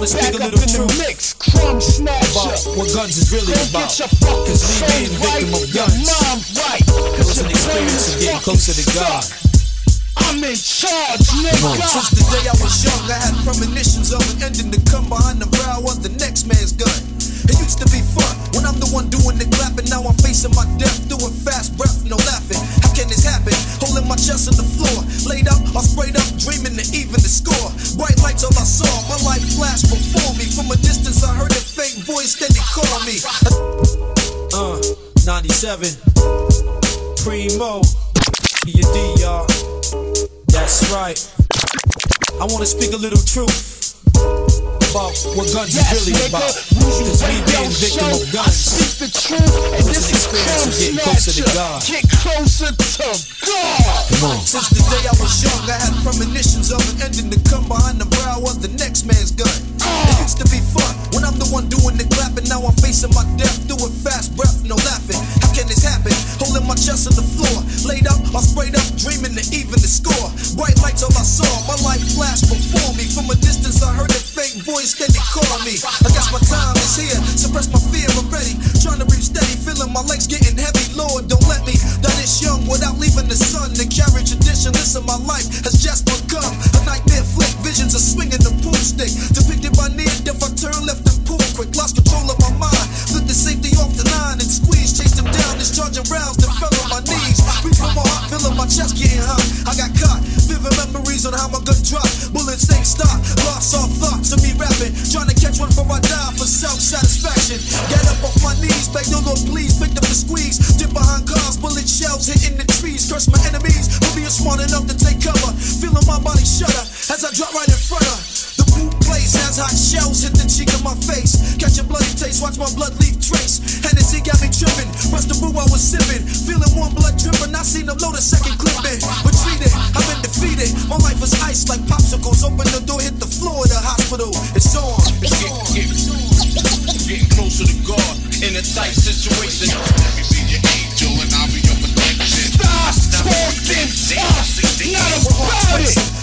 wanna speak a little truth mix. Crumb About snatcher. what guns is really Go about. get your fucking Cause me soul being right, victim of your guns mom right. Cause was your an experience of getting closer to God. I'm in charge, nigga. Since the day I was young, I had premonitions of an ending to come behind the brow of the next man's gun. It used to be fun when I'm the one doing the clapping. Now I'm facing my death, doing fast breath, no laughing. How can this happen? Holding my chest on the floor, laid up, all sprayed up, dreaming to even the score. Bright lights all I saw, life flashed before me. From a distance, I heard a faint voice, then called me. Uh, 97. Primo. Y'all. That's right. I wanna speak a little truth about what guns Yes, really nigga. about. Cause Radio being victim of I guns speak the truth, and this is experience Crumb of getting closer to Snatcher. God. Get closer to God. Since the day I was young, I had premonitions of an ending to come behind the brow of the next man's gun. It used to be fun when I'm the one doing the clapping. Now I'm facing my death, doing fast breath, no laughing. How can this happen? Holding my chest on the floor, laid up, all sprayed up, dreaming to even the score. Bright lights all I saw, my life flashed before me. From a distance, I heard a faint voice, then they called me. I guess my time is here, suppress my fear already. Trying to breathe steady, feeling my legs getting heavy. Lord, don't let me die this young without leaving the sun. The carry traditionless of my life has just begun. A nightmare flick, visions of swinging the pool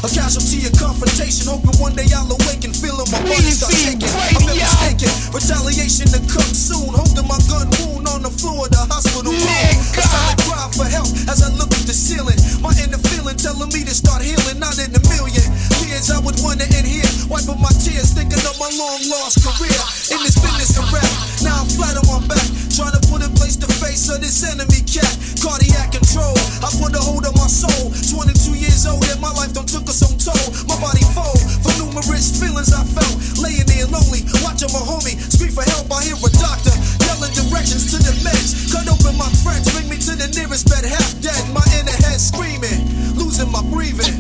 A casualty of confrontation, hoping one day I'll awaken, feeling my body start shaking. I've been mistaken. Retaliation to come soon, holding my gun wound on the floor of the hospital room. I started crying for help as I look at the ceiling. My inner feeling telling me to start healing, not in a million years. I would wanna end here, wiping my tears, thinking of my long lost career in this business of rap. Now I'm flat on my back, trying to put in place the face of this enemy cat. Cardiac control, I put a hold on my soul. 22 years old and my life don't I hear a doctor yelling directions to the meds. Cut open my friends, bring me to the nearest bed, half dead. My inner head screaming, losing my breathing.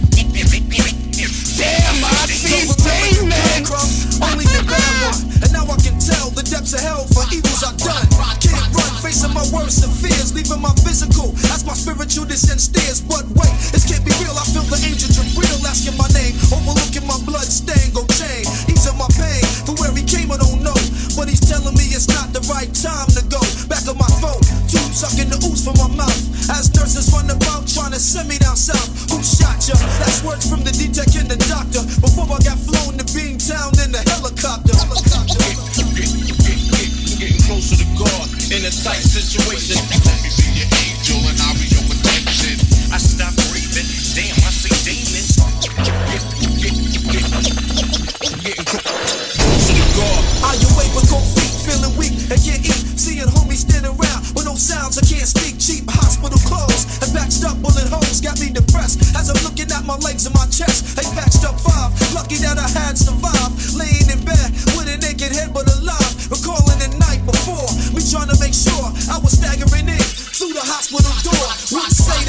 Damn, I see demons. Only the bad one. And now I can tell the depths of hell for evils I've done. Can't run, facing my worst of fears, leaving my physical as my spiritual descent stairs. But wait, trying to make sure I was staggering in through the hospital door. Rock say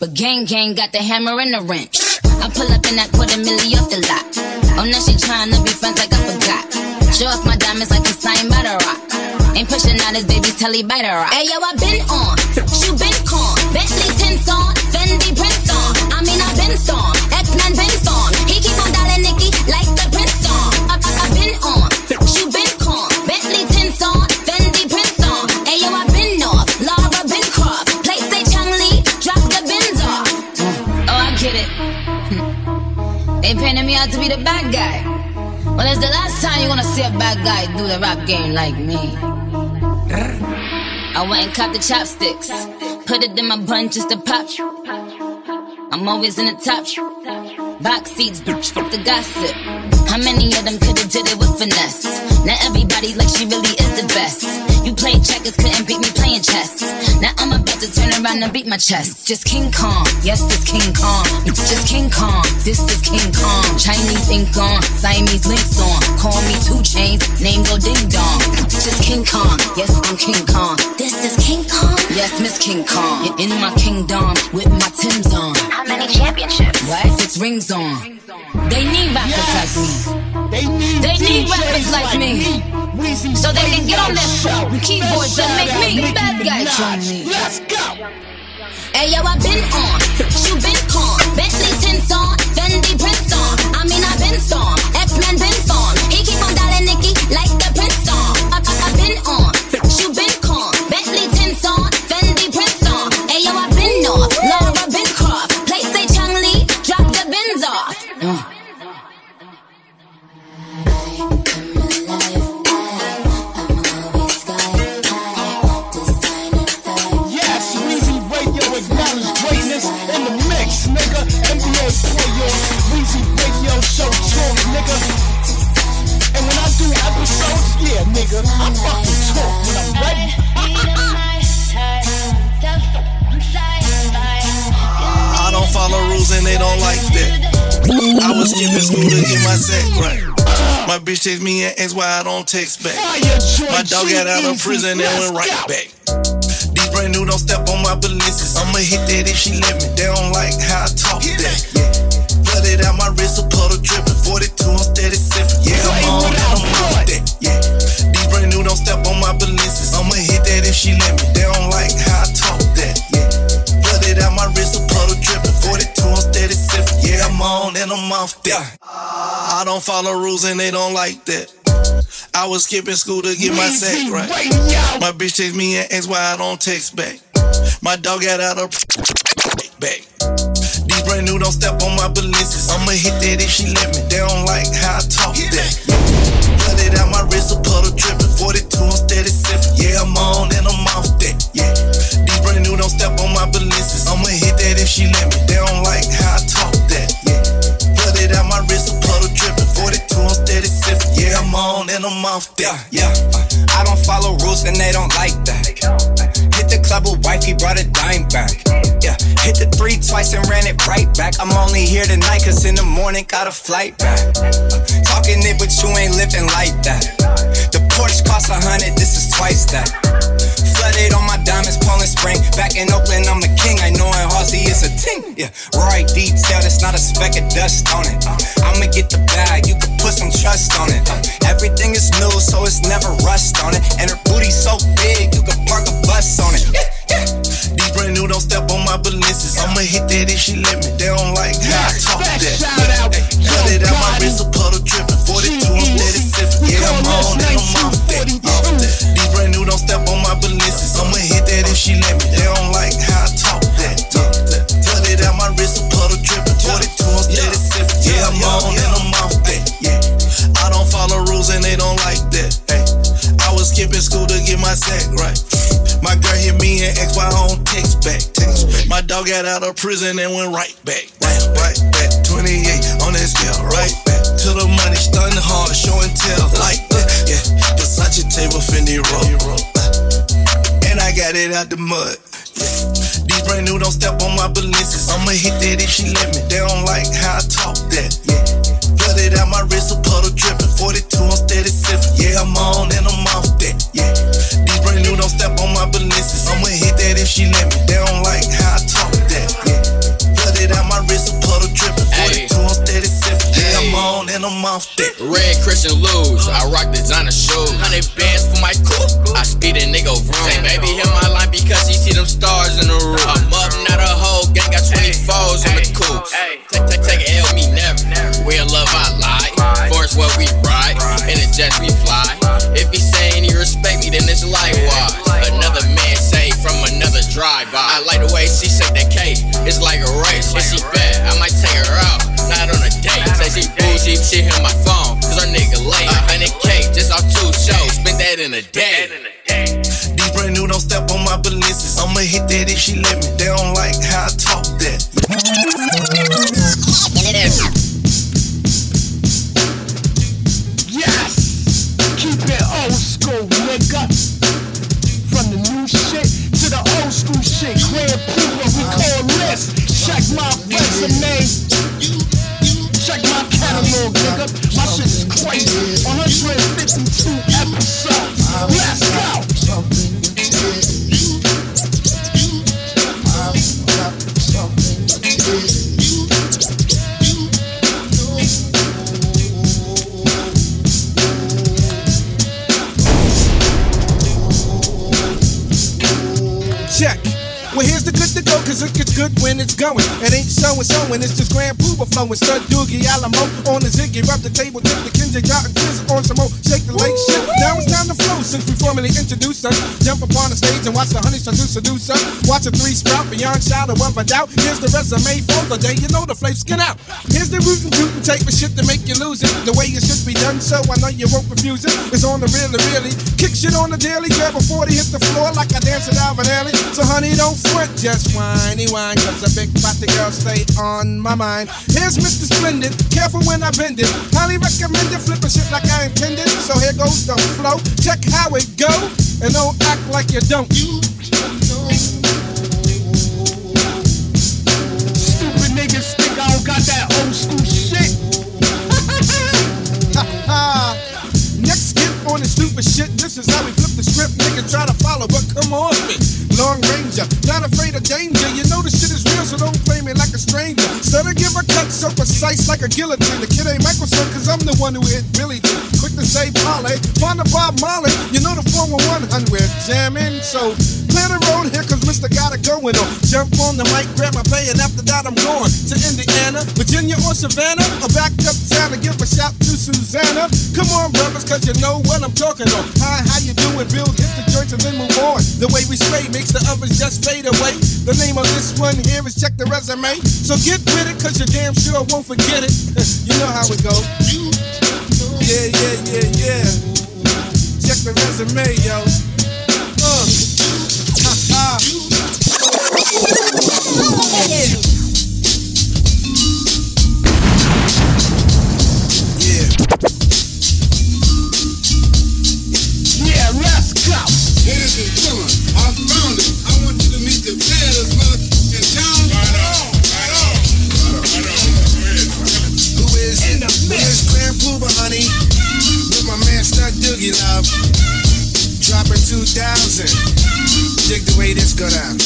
But gang gang got the hammer and the wrench. I pull up in that quarter milli off the lot. Oh, now she tryna be friends like I forgot. Show off my diamonds like a sign by the rock. Ain't pushing out his baby's telly by the rock. Hey yo, I been on, you been con. Bentley tints on, Fendi prints on. I mean I been storm, X-Men been me out to be the bad guy. Well, it's the last time you gonna see a bad guy do the rap game like me. I went and caught the chopsticks, put it in my bun just to pop. I'm always in the top. Box seats, bitch, fuck the gossip. How many of them could've did it with finesse? Now everybody like she really is the best. You played checkers, couldn't beat me playing chess. Now I'm turn around and beat my chest. Just King Kong, yes, this King Kong. It's just King Kong, this is King Kong. Chinese ink on, Siamese links on. Call me two chains, name go ding dong. Just King Kong, yes, I'm King Kong. This is King Kong, yes, Miss King Kong. In my kingdom with my Tim's on. How many championships? What? Six rings on. They need rappers like me. They need, They need rappers like me. Weezy So they can get on that Show. keyboards and make me Nicki bad guy. Let's go. Hey yo, I been on, you been con. Bentley tints on, Fendi prints on. I mean I been storm, X-Men been storm. He keep on dialing Nicki like the prince on. I, I, I been on, you been nigga, I fucking talk when I'm ready. I don't follow rules and they don't like that. I was skipping school to get my set right. My bitch text me and ask why I don't text back. My dog got out of prison and went right back. These brand new don't step on my balances. I'ma hit that if she let me. They don't like how I talk that. Yeah. Flooded out my wrist, a puddle dripping. 42, off that. I don't follow rules and they don't like that. I was skipping school to get my sack right. My bitch text me and ask why I don't text back. My dog got out of back. These brand new don't step on my balances. I'ma hit that if she let me. They don't like how I talk that. Flooded out my wrist, a puddle dripping. 42, I'm steady sipping. Yeah, I'm on and I'm off that. I'm on that. Yeah, I don't follow rules and they don't like that. Hit the club with wife, he brought a dime back. Yeah, hit the three twice and ran it right back. I'm only here tonight cause in the morning got a flight back. Uh, talking it, but you ain't living like that. The Porsche cost a hundred, this is twice that. Flooded on my diamonds, Poland Spring. Back in Oakland, I'm a king. I know in Halsey is a ting. Yeah, Roy detail, there's not a speck of dust on it. Uh, I'ma get the bag, you can so it's never rust on it. And got out of prison and went right back. Right, right back. 28 on that scale, right back. To the money, stunning hard, show and tell like that. Yeah, Versace table, Fendi roll. And I got it out the mud. Yeah. These brand new don't step on my balances. I'ma hit that if she let me. They going. It ain't so and so, and it's just Grand Puba flowing. Stud Doogie Alamo on the Ziggy, rub the table, tip the Kinsey, jot and on some more. Shake the lake since we formally introduced us. Jump upon the stage and watch the honey start to seduce us. Watch a three sprout beyond shadow of a doubt. Here's the resume for the day. You know the flavor get out. Here's the root and toot and take the shit to make you lose it. The way it should be done, so I know you won't refuse it. It's on the really, really. Kick shit on the daily, grab before they hit the floor like I dance at Alvin Ailey. So honey, don't fret, just whiny wine, cause a big body girl stay on my mind. Here's Mr. Splendid, careful when I bend it. Highly recommended, flipping shit like I intended. So here goes the flow, check how it go, and don't act like you don't. Stupid niggas think I don't got that old school shit. Stupid shit. This is how we flip the script. Niggas try to follow, but come on me. Long Ranger, not afraid of danger. You know the shit is real, so don't play me like a stranger. Stutter give a cut so precise like a guillotine. The kid ain't Microsoft, cause I'm the one who hit Billy. Quick to say Polly, find the Bob Molly. You know the 411 we're jamming. So clear the road here, cause Mr. got it going on. Jump on the mic, grab my pay, and after that I'm going to Indiana, Virginia, or Savannah. Or back up town to give a shout to Susanna. Come on, brothers, cause you know what I'm talking on. Hi, how you doing? Build, hit the joints, and then move on. The way we sway makes the others just fade away. The name of this one here is Check the Resume. So get with it, cause you damn sure won't forget it. you know how it goes. Yeah, yeah, yeah, yeah. Check the resume, yo. Dropping 2000. Dig the way this go down.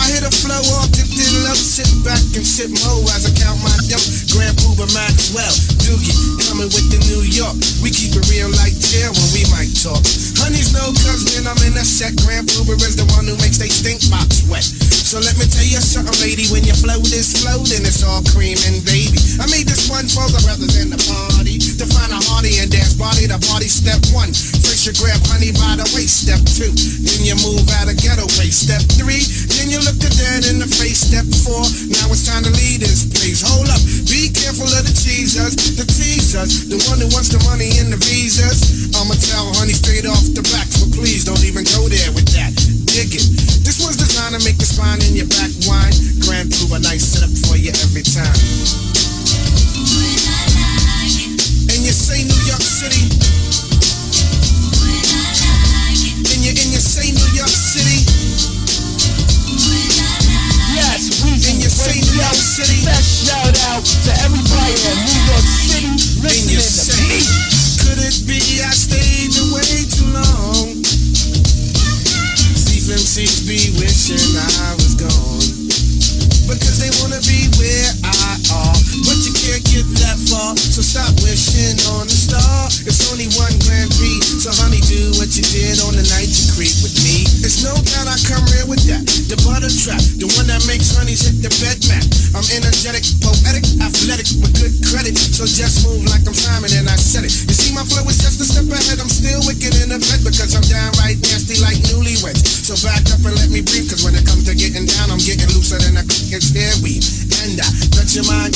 I hit a flow off tipped in low, sit back and sip mo as I count my dough. Grand Puba Maxwell, Doogie, coming with the New York. We keep it real like jail when we might talk. Honeys know cause when I'm in a set, Grand Puba is the one who makes they stink box wet. So let me tell you something, lady, when you float this float and it's all cream and baby. I made this one for the brothers in the party to find a hearty and dance body to party. Step one, first you grab honey by the waist. Step two, then you move out of ghetto place. Step three, then you look the dead in the face. Step four, now it's time to lead this place. Hold up, be careful of the cheesers, the teasers, the one who wants the money and the visas. I'ma tell honey straight off the back, but please don't even go there with that. Dig it. This was designed to make the spine in your back whine. Grand Puba, nice setup for you every time.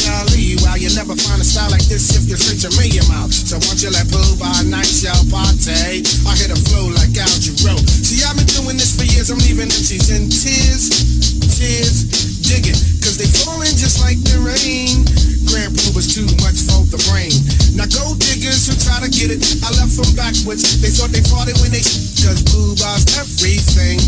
Mind, while you never find a style like this if you switch a million mouth. So won't you let Pooh by night, y'all party? I hit a flow like Al Jarreau. See, I've been doing this for years. I'm leaving MCs in tears, tears, digging. Cause they falling just like the rain. Grand was too much for the brain. Now go diggers who try to get it. I left them backwards. They thought they fought it when they Cause Pooh boss everything.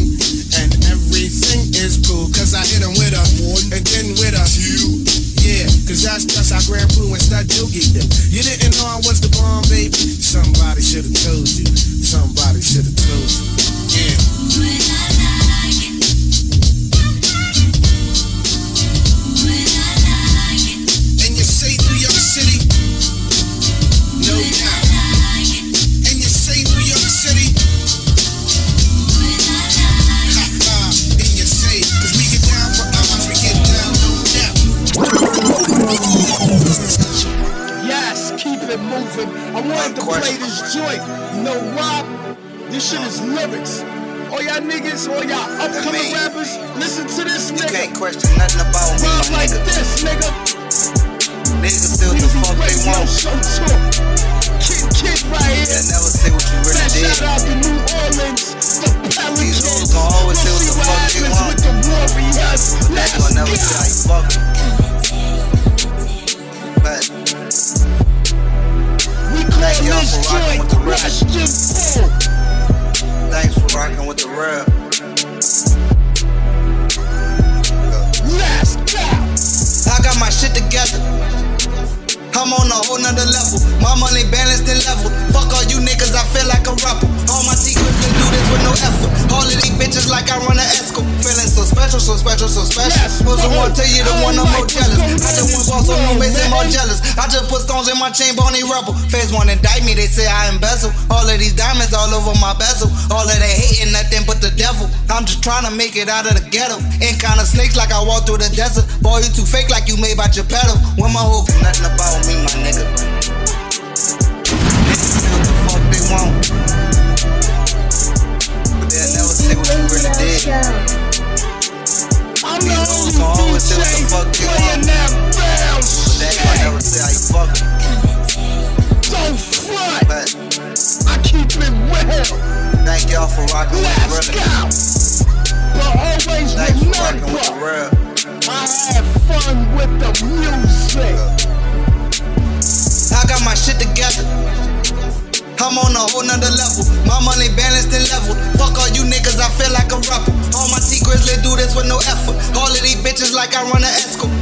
And everything is cool. Cause I hit them with a one and then with a two. Yeah, cause that's just how Grand Pooh and Stud Doogie did. You didn't know I was the bomb, baby. Somebody should've told you. Somebody should've told you. Yeah. Moving. I wanted to play this joint. You know why? This shit is lyrics. All y'all niggas, all y'all upcoming rappers, listen to this nigga. You can't question nothing about me, Rhyme like nigga. this, nigga. Niggas do what the fuck they want. show talk. Kid, kid right here. never say what you really did. shout out to New Orleans, the Pelicans. These hoes gon' always say what the fuck they want. with the Warriors. Let's gon' never go. you fuck. Thank y'all for rocking with the rap. Thanks for rocking with the real. Let's go. I got my shit together. I'm on a whole nother level. My money balanced and level. Fuck all you niggas, I feel like a rapper. All my secrets can do this with no effort. All of these bitches like I run a esco. Special, so special, so special. Yes, Was the one tell you the one I'm more jealous. I just went boss on no this mason more jealous. I just put stones in my chamber on they rebel. Want to indict me, they say I embezzle. All of these diamonds all over my bezel. All of they hating nothing but the devil. I'm just trying to make it out of the ghetto. Ain't kind of snakes like I walk through the desert. Boy, you too fake like you made by your pedal. When my whole nothing about me, my nigga. What the fuck they want. But they'll never say what you really did. I'm the These hoes gon' only say what the DJ fuck they playing want. that bounce They ain't gonna never say fucking. Don't front. But I keep it real. thank y'all for rocking with the go. But always Thanks for with the remember, real. I have fun with the music. I got my shit together. I'm on a whole nother level. My money balanced and leveled. Fuck like I run an esco.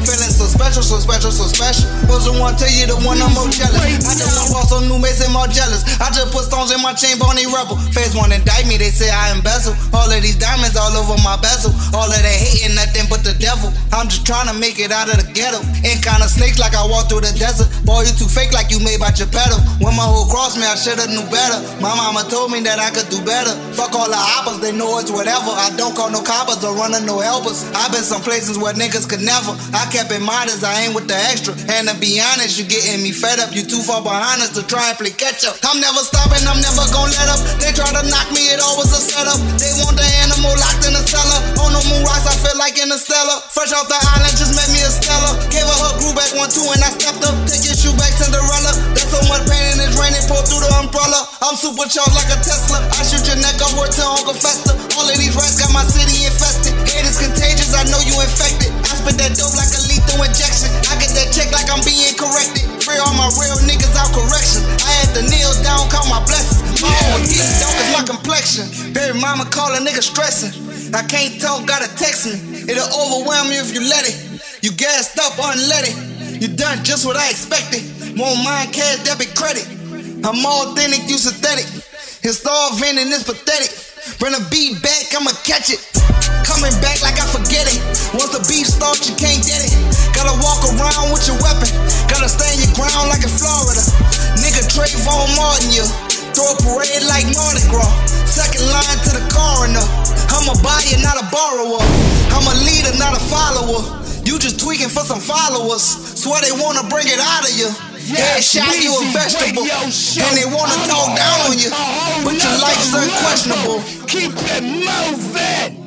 So special, so special, so special. Was the one tell you the one I'm more jealous. I just want boss on new mason more jealous. I just put stones in my chain, on they rebel. Want to indict me, they say I embezzle. All of these diamonds all over my bezel. All of they hating nothing but the devil. I'm just trying to make it out of the ghetto. Ain't kind of snakes like I walk through the desert. Boy, you too fake like you made by your pedal. When my whole cross me, I should've knew better. My mama told me that I could do better. Fuck all the hoppers, they know it's whatever. I don't call no coppers or running no helpers. I've been some places where niggas could never. I kept in mind as I ain't with the extra. And to be honest, you getting me fed up. You too far behind us to try and play catch up. I'm never stopping, I'm never gonna let up. They try to knock me, it always a setup. They want the animal locked in the cellar. On the moon rocks, I feel like Interstellar. Fresh off the island, just met me a Stella. Gave her her grew back one two and I stepped up. Take your shoe back, Cinderella. There's so much pain in it's raining, pour through the umbrella. I'm supercharged like a Tesla. I shoot your neck word to Uncle Fester. All of these rats got my city infested. Hate is contagious, I know you infected. I spit that dope like a lethal injection. I get that check like I'm being corrected. Free all my real niggas out correction. I had to kneel down, count my blessings. My own deep dope is my complexion. Baby mama call a nigga stressing. I can't talk, gotta text me. It'll overwhelm you if you let it. You gassed up, unleaded. You done just what I expected. More mind cash, debit credit. I'm authentic, you synthetic. Install vending is pathetic. Bring a beat back, I'ma catch it. Coming back like I forget it. Once the beef starts, you can't get it. Gotta walk around with your weapon. Gotta stand your ground like in Florida. Nigga Trayvon Martin, you. Throw a parade like Mardi Gras. Second line to the coroner. I'm a buyer, not a borrower. I'm a leader, not a follower. You just tweaking for some followers. Swear they wanna bring it out of you. Headshot you a vegetable. And they wanna talk down on you. But your life's unquestionable. Keep it moving.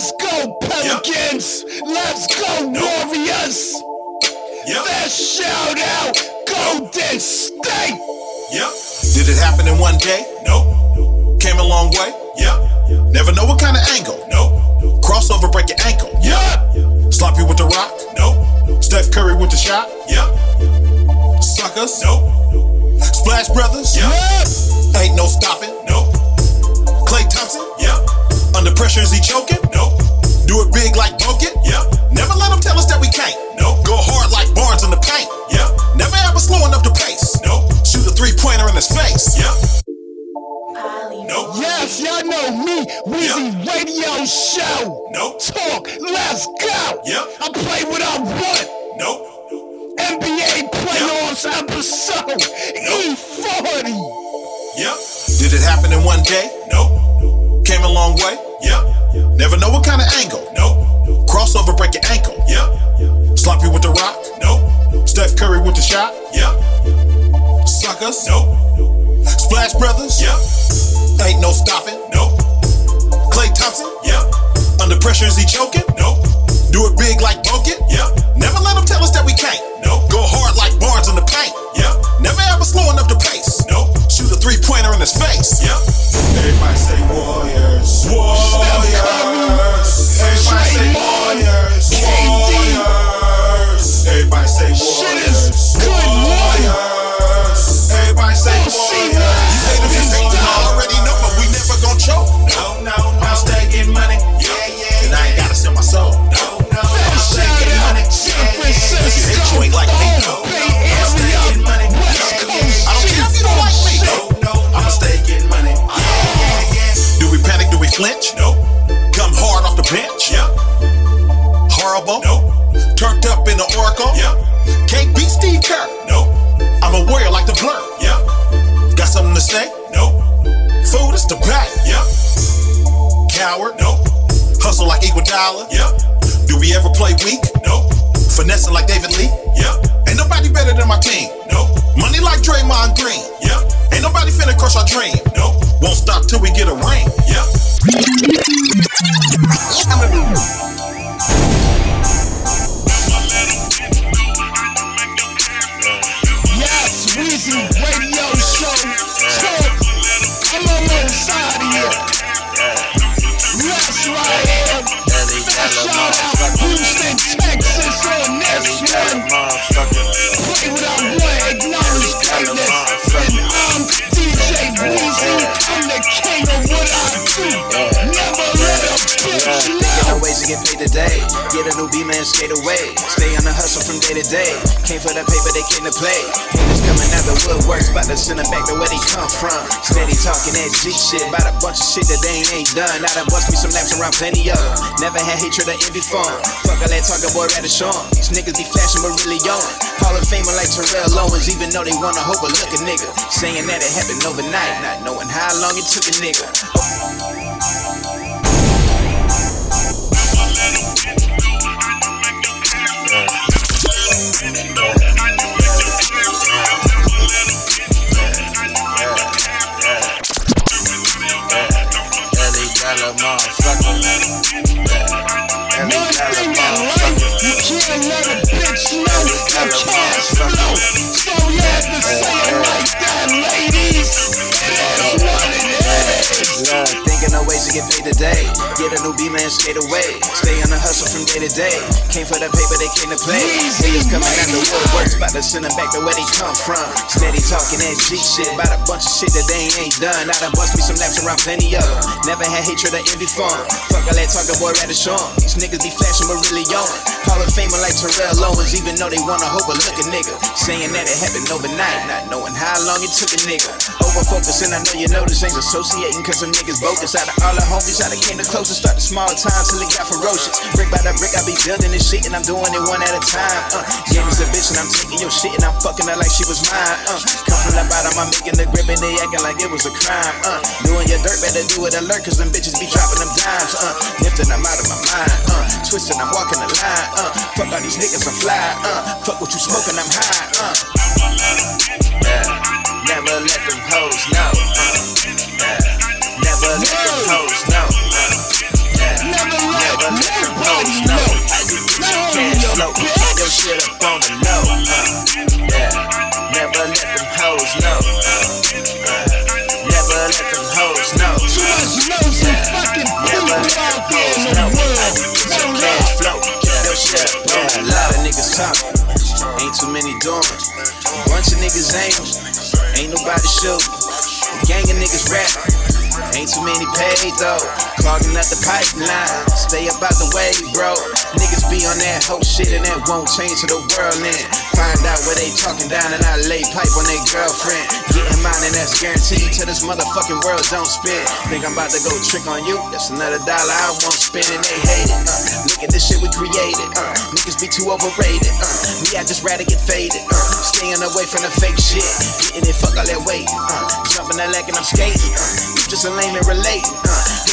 Let's go Pelicans. Let's go Warriors. Yep. That shout out Golden State. Yep. Did it happen in one day? Nope. Came a long way? Yep. Never know what kind of angle. Nope. Crossover, break your ankle. Yup. Sloppy with the rock. Nope. Steph Curry with the shot. Yep. Suckers. Nope. Splash Brothers. Yep. Ain't no stopping. Nope. Klay Thompson. Yep. Under pressure, is he choking? Nope. Do it big like Bogut. Yep. Never let them tell us that we can't. Nope. Go hard like Barnes in the paint. Yep. Never ever slowing up the pace. Nope. Shoot a three pointer in his face. Yep. Nope. Yes, y'all know me, Weezy Radio Show. Nope. Talk, let's go. Yep. I play what I want. Nope. NBA playoffs episode E40. Yep. Did it happen in one day? Nope. Came a long way? Yep. Never know what kind of angle. Nope. Crossover, break your ankle. Yep. Sloppy with the rock. Nope. Steph Curry with the shot. Yep. Suckers. Nope. Splash Brothers. Yep. Ain't no stopping. Nope. Klay Thompson. Yep. Under pressure, is he choking? Nope. Do it big like Bogut. Yep. Never let them tell us that we can't. Nope. Go hard like Barnes in the paint. Yep. Never ever slowing up the pace. Nope. Shoot a three pointer in his face. Yep. Everybody say Warriors. Warriors. Everybody say Warriors. Warriors. Everybody say Shit Warriors. New beamer and skate away. Stay on the hustle from day to day. Came for the paper, they came to play. Haters coming out the woodworks, about to send them back to where they come from. Steady talking that G shit about a bunch of shit that they ain't, done. Now done bust me some laps around plenty of them. Never had hatred or envy for. Fuck all that talking, boy, rather show. These niggas be flashing, but really on. Hall of Famer like Terrell Owens, even though they wanna overlook a nigga. Saying that it happened overnight, not knowing how long it took a nigga. Oh, you to get paid today. Get a new B man skate away. Stay on the hustle from day to day. Came for the paper, they came to play. Niggas coming out the woodworks, about to send them back to where they come from. Steady talking that G shit about a bunch of shit that they ain't done. I done bust me some laps around plenty of them. Never had hatred or envy for. Fuck all that talking, boy, rather show. These niggas be flashing, but really on. Hall of Famer like Terrell Owens, even though they wanna overlook a nigga. Saying that it happened overnight, not knowing how long it took a nigga. Over focusing, I know you know this ain't associating, cause some niggas bogus. Out of all the homies, I done came the closest, start the small time till it got ferocious. Brick by the brick, I be building this shit, and I'm doing it one at a time. Uh, game is a bitch, and I'm taking your shit, and I'm fucking her like she was mine. Uh, come from the bottom, I'm making the grip, and they acting like it was a crime. Uh, doing your dirt, better do it alert, cause them bitches be dropping them dimes. Uh, lifting, I'm out of my mind. Uh, twisting, I'm walking the line. Uh, fuck all these niggas, I'm fly. Uh, fuck what you smoking, I'm high. Uh, yeah. Never let them hoes know. Uh, yeah. Never let shit up on the low. Uh, yeah. Never let them hoes know. Uh, uh, never let them hoes know. Yeah. Never let them hoes know. How you get your cash flow? Keep your shit up on the low. A lot of niggas talking. Ain't too many doing. A bunch of niggas ain't. Ain't nobody shoot. A gang of niggas rap. Ain't too many paid though. Clogging up the pipeline. Stay up out the way, bro. Niggas be on that whole shit and that won't change to the world then. Find out where they talking down and I lay pipe on their girlfriend. Getting mine and that's guaranteed till this motherfucking world don't spin. Think I'm about to go trick on you? That's another dollar I won't spend and they hate it. Uh, look at this shit we created. Uh, niggas be too overrated. Uh, me, I just rather get faded. Staying away from the fake shit. Getting it, fuck all that weight. Jumping that leg and I'm skating. You just a lame and relating.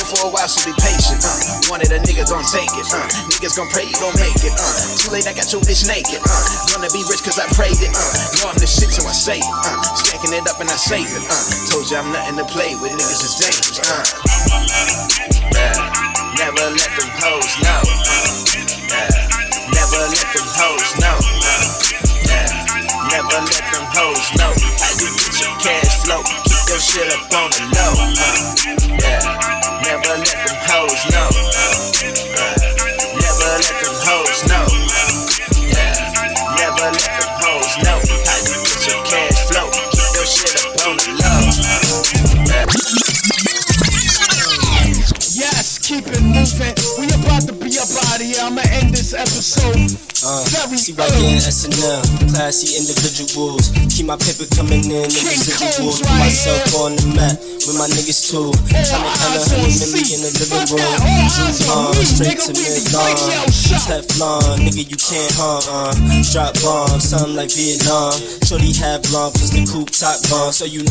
For a while, so be patient. Uh, one of the niggas gon' take it. Uh, niggas gon' pray you gon' make it. Uh, too late, I got your bitch naked. Uh, gonna be rich cause I prayed it. Uh, know I'm the shit, so I say it. Uh, stacking it up and I save it. Uh, told you I'm nothing to play with. Niggas is dangerous. Uh, yeah. Never let them hoes know. Uh, yeah. Never let them hoes know. Uh, yeah. Never let them hoes know. How you get your cash flow? Keep your shit up on the low. Uh, yeah. Episode Uh, see right here, SNL, classy individuals. Keep my paper coming in, the residuals. Put myself on the map with my niggas too. Tryna kinda eyes hundred on million seats. in the living room. that, all eyes on on, straight to Midland. Teflon, nigga, you can't harm. Uh, drop bombs, something like Vietnam. Shorty have long, plus the coupe top bomb. So you.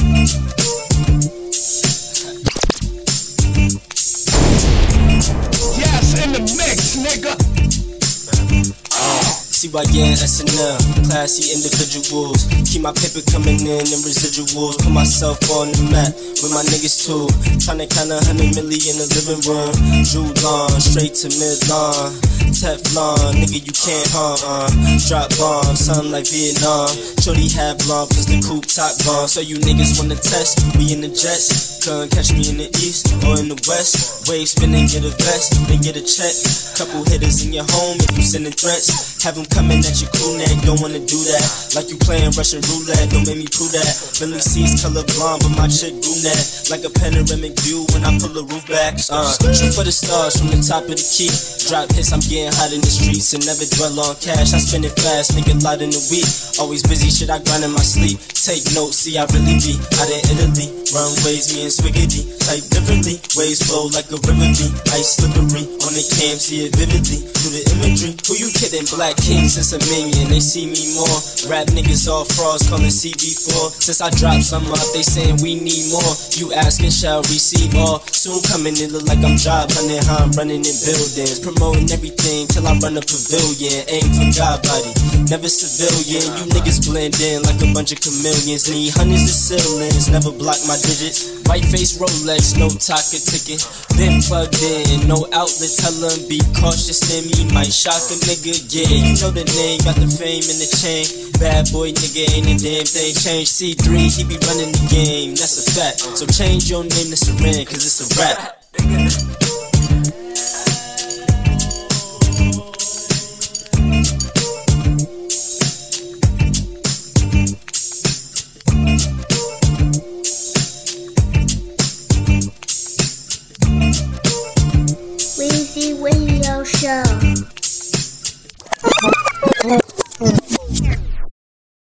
CYN, SNL, classy individuals. Keep my paper coming in and residuals. Put myself on the map with my niggas too. Tryna count a hundred million in the living room. Julon, straight to Midland. Teflon, nigga, you can't harm. Uh, drop bombs, something like Vietnam. Shorty have long, plus the coupe top bomb. So you niggas wanna test? We in the jets. Couldn't catch me in the east or in the west. Wave spinning, get a vest, then get a check. Couple hitters in your home if you sending threats. Have them coming at your crew neck, don't wanna do that. Like you playing Russian roulette, don't make me prove that. Billy C's color blonde, but my chick brunette. Like a panoramic view when I pull the roof back. Uh, shoot for the stars from the top of the key. Drop hits, I'm getting hot in the streets and never dwell on cash. I spend it fast, make it lot in the week. Always busy, shit I grind in my sleep. Take notes, see I really be out in Italy. Runways, me and Swiggity, type differently. Waves flow like a river be ice slippery. On the cam, see it vividly through the imagery. Who you kidding? Black King since a million, they see me more. Rap niggas all frauds, calling CB4. Since I dropped some up, they saying we need more. You asking, shall receive all. Soon coming, it look like I'm job hunting, how I'm running in buildings. Promoting everything till I run a pavilion. Aim for God body, never civilian. You niggas blend in like a bunch of chameleons. Need hundreds of ceilings, never block my digits. White face Rolex, no Taka ticket. Been plugged in, no outlet. Tell 'em be cautious, then me might shock a nigga. Yeah, you know know the name, got the fame and the chain. Bad boy nigga ain't a damn thing changed. C3, he be running the game, that's a fact. So change your name to Saran, cause it's a rap. Radio Show.